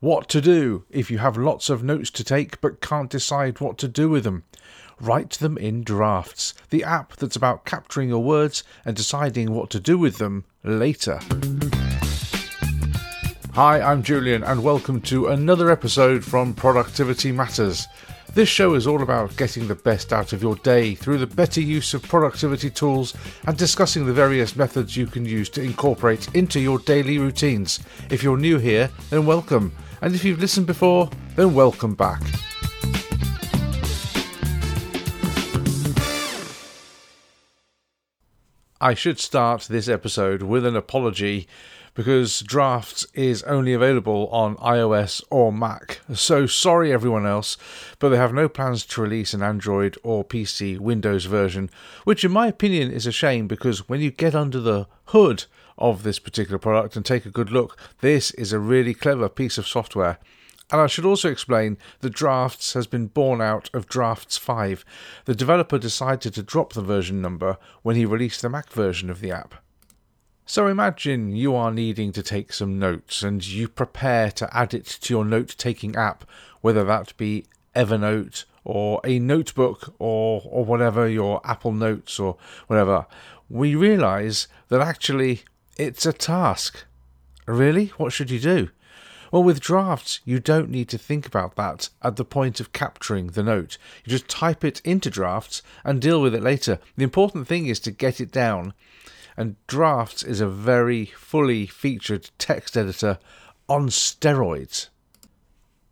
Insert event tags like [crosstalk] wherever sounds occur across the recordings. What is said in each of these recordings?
What to do if you have lots of notes to take but can't decide what to do with them. Write them in Drafts, the app that's about capturing your words and deciding what to do with them later. Hi, I'm Julian, and welcome to another episode from Productivity Matters. This show is all about getting the best out of your day through the better use of productivity tools and discussing the various methods you can use to incorporate into your daily routines. If you're new here, then welcome. And if you've listened before, then welcome back. I should start this episode with an apology because Drafts is only available on iOS or Mac. So sorry, everyone else, but they have no plans to release an Android or PC Windows version, which, in my opinion, is a shame because when you get under the hood of this particular product and take a good look, this is a really clever piece of software. And I should also explain that Drafts has been born out of Drafts 5. The developer decided to drop the version number when he released the Mac version of the app. So imagine you are needing to take some notes and you prepare to add it to your note taking app, whether that be Evernote or a notebook or, or whatever, your Apple Notes or whatever. We realize that actually it's a task. Really? What should you do? Well, with drafts, you don't need to think about that at the point of capturing the note. You just type it into drafts and deal with it later. The important thing is to get it down. And drafts is a very fully featured text editor on steroids.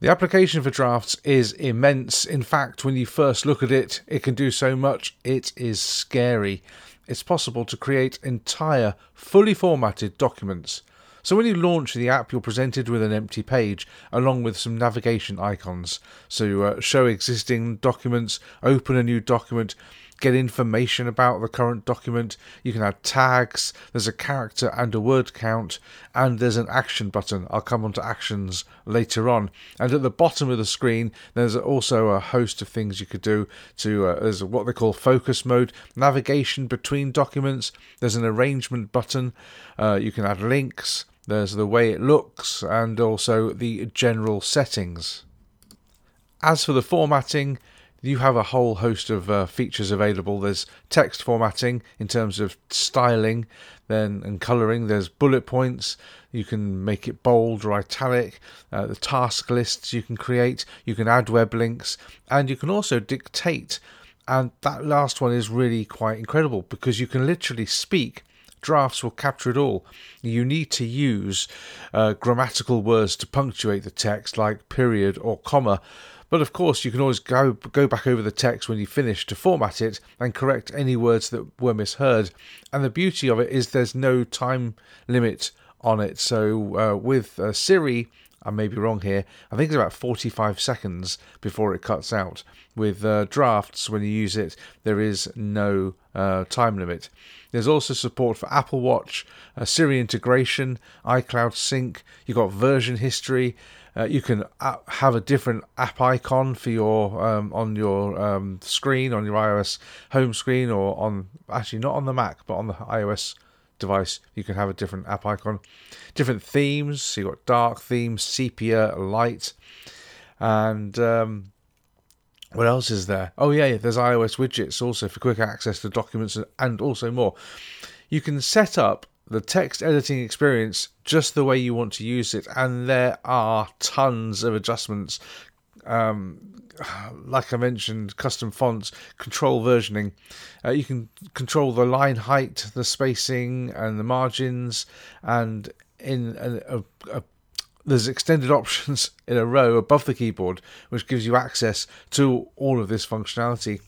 The application for drafts is immense. In fact, when you first look at it, it can do so much, it is scary it's possible to create entire, fully formatted documents. So when you launch the app, you're presented with an empty page along with some navigation icons. So uh, show existing documents, open a new document, get information about the current document. You can add tags, there's a character and a word count, and there's an action button. I'll come on to actions later on. And at the bottom of the screen, there's also a host of things you could do to, uh, there's what they call focus mode, navigation between documents, there's an arrangement button, uh, you can add links. There's the way it looks and also the general settings. As for the formatting, you have a whole host of uh, features available. There's text formatting in terms of styling, then and coloring. There's bullet points. You can make it bold or italic. Uh, the task lists you can create. You can add web links, and you can also dictate. And that last one is really quite incredible because you can literally speak drafts will capture it all. You need to use uh, grammatical words to punctuate the text, like period or comma, but of course, you can always go go back over the text when you finish to format it and correct any words that were misheard. And the beauty of it is there's no time limit on it. So uh, with uh, Siri, I may be wrong here. I think it's about 45 seconds before it cuts out. With uh, drafts, when you use it, there is no uh, time limit. There's also support for Apple Watch, uh, Siri integration, iCloud Sync. You've got version history, uh, you can uh, have a different app icon for your um, on your um, screen on your iOS home screen or on actually not on the Mac but on the iOS device you can have a different app icon different themes so you've got dark themes sepia light and um, what else is there oh yeah there's ios widgets also for quick access to documents and also more you can set up the text editing experience just the way you want to use it, and there are tons of adjustments. Um, like I mentioned, custom fonts, control versioning. Uh, you can control the line height, the spacing, and the margins. And in a, a, a, there's extended [laughs] options in a row above the keyboard, which gives you access to all of this functionality.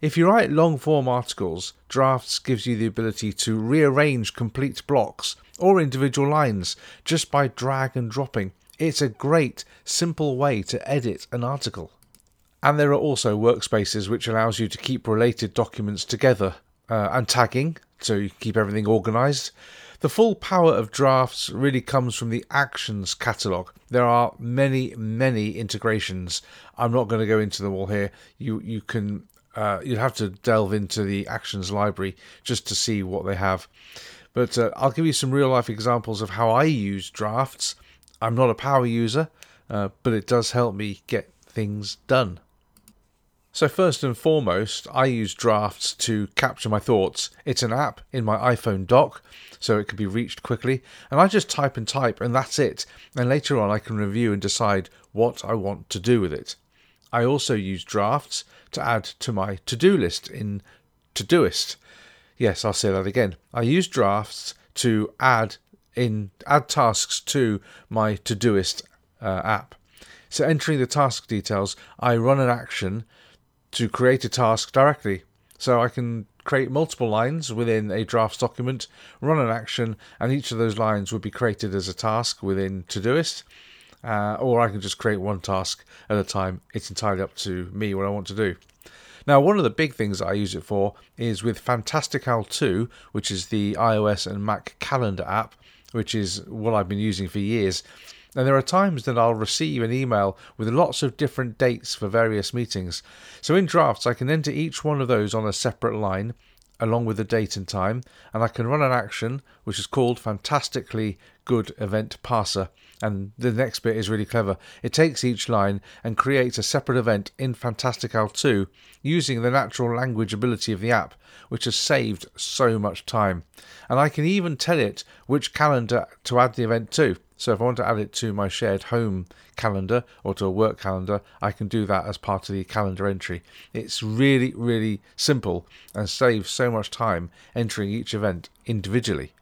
If you write long form articles, Drafts gives you the ability to rearrange complete blocks or individual lines just by drag and dropping. It's a great, simple way to edit an article. And there are also workspaces which allows you to keep related documents together uh, and tagging, so you keep everything organized. The full power of drafts really comes from the actions catalog. There are many, many integrations. I'm not going to go into them all here. You you can uh, you'd have to delve into the actions library just to see what they have. But uh, I'll give you some real life examples of how I use drafts. I'm not a power user, uh, but it does help me get things done. So, first and foremost, I use Drafts to capture my thoughts. It's an app in my iPhone dock, so it can be reached quickly, and I just type and type, and that's it. And later on, I can review and decide what I want to do with it. I also use Drafts to add to my to do list in Todoist. Yes, I'll say that again. I use Drafts to add in add tasks to my Todoist uh, app. So entering the task details, I run an action to create a task directly. So I can create multiple lines within a drafts document, run an action, and each of those lines would be created as a task within Todoist. Uh, or I can just create one task at a time. It's entirely up to me what I want to do. Now, one of the big things I use it for is with Fantastical 2, which is the iOS and Mac calendar app, which is what I've been using for years. And there are times that I'll receive an email with lots of different dates for various meetings. So in drafts, I can enter each one of those on a separate line, along with the date and time, and I can run an action which is called Fantastically Good Event Parser. And the next bit is really clever. It takes each line and creates a separate event in Fantastical 2 using the natural language ability of the app, which has saved so much time. And I can even tell it which calendar to add the event to. So if I want to add it to my shared home calendar or to a work calendar, I can do that as part of the calendar entry. It's really, really simple and saves so much time entering each event individually.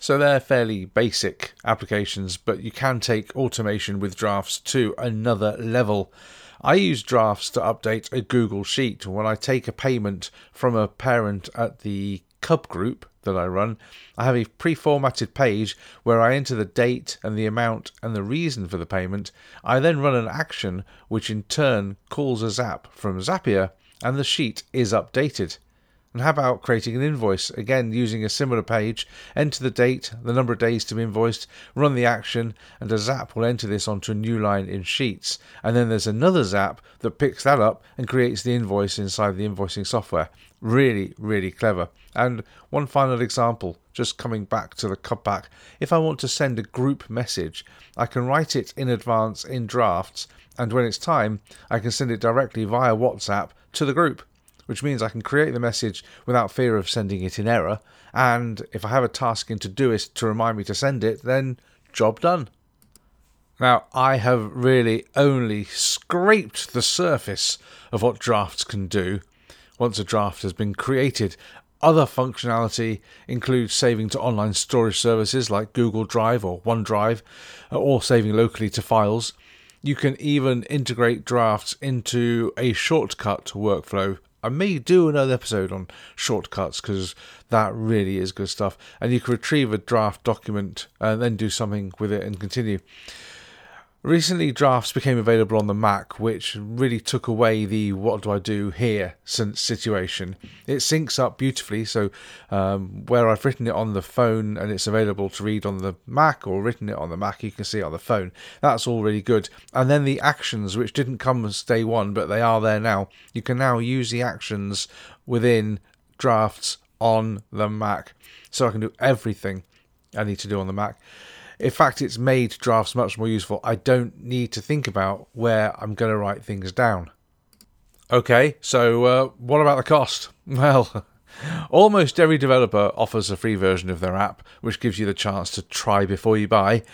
So they're fairly basic applications, but you can take automation with drafts to another level. I use drafts to update a Google Sheet. When I take a payment from a parent at the Cub group, that I run, I have a pre formatted page where I enter the date and the amount and the reason for the payment. I then run an action which in turn calls a zap from Zapier and the sheet is updated. And how about creating an invoice? Again, using a similar page, enter the date, the number of days to be invoiced, run the action, and a zap will enter this onto a new line in Sheets. And then there's another zap that picks that up and creates the invoice inside the invoicing software. Really, really clever. And one final example, just coming back to the cutback. If I want to send a group message, I can write it in advance in drafts, and when it's time, I can send it directly via WhatsApp to the group which means I can create the message without fear of sending it in error. And if I have a task in Todoist to remind me to send it, then job done. Now, I have really only scraped the surface of what drafts can do once a draft has been created. Other functionality includes saving to online storage services like Google Drive or OneDrive, uh, or saving locally to files. You can even integrate drafts into a shortcut workflow I may do another episode on shortcuts because that really is good stuff. And you can retrieve a draft document and then do something with it and continue. Recently, drafts became available on the Mac, which really took away the what do I do here situation. It syncs up beautifully, so um, where I've written it on the phone and it's available to read on the Mac, or written it on the Mac, you can see it on the phone. That's all really good. And then the actions, which didn't come as day one, but they are there now, you can now use the actions within drafts on the Mac. So I can do everything I need to do on the Mac. In fact, it's made drafts much more useful. I don't need to think about where I'm going to write things down. Okay, so uh, what about the cost? [laughs] Well, [laughs] almost every developer offers a free version of their app, which gives you the chance to try before you buy.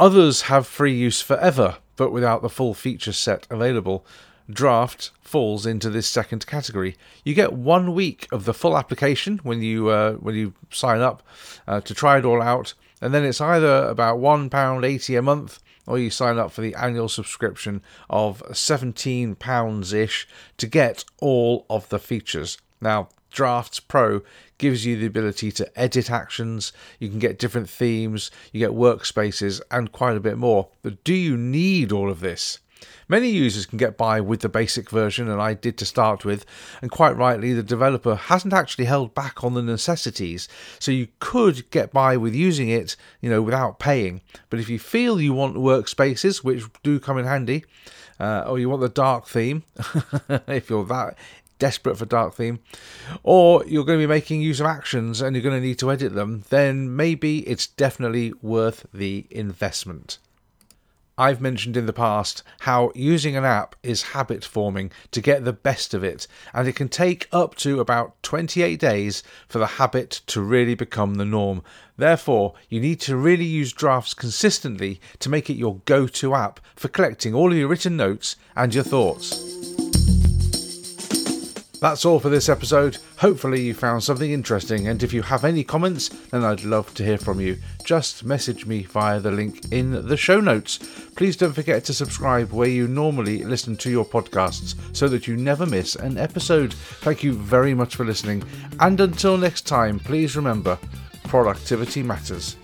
Others have free use forever, but without the full feature set available. Draft falls into this second category. You get one week of the full application when you uh, when you sign up uh, to try it all out, and then it's either about £1.80 a month or you sign up for the annual subscription of £17 ish to get all of the features. Now, Drafts Pro gives you the ability to edit actions, you can get different themes, you get workspaces, and quite a bit more. But do you need all of this? Many users can get by with the basic version, and I did to start with, and quite rightly, the developer hasn't actually held back on the necessities, so you could get by with using it, you know, without paying. But if you feel you want workspaces, which do come in handy, uh, or you want the dark theme, [laughs] if you're that desperate for dark theme, or you're going to be making use of actions and you're going to need to edit them, then maybe it's definitely worth the investment. I've mentioned in the past how using an app is habit forming to get the best of it, and it can take up to about 28 days for the habit to really become the norm. Therefore, you need to really use drafts consistently to make it your go to app for collecting all of your written notes and your thoughts. That's all for this episode. Hopefully, you found something interesting, and if you have any comments, then I'd love to hear from you. Just message me via the link in the show notes. Please don't forget to subscribe where you normally listen to your podcasts so that you never miss an episode. Thank you very much for listening, and until next time, please remember productivity matters.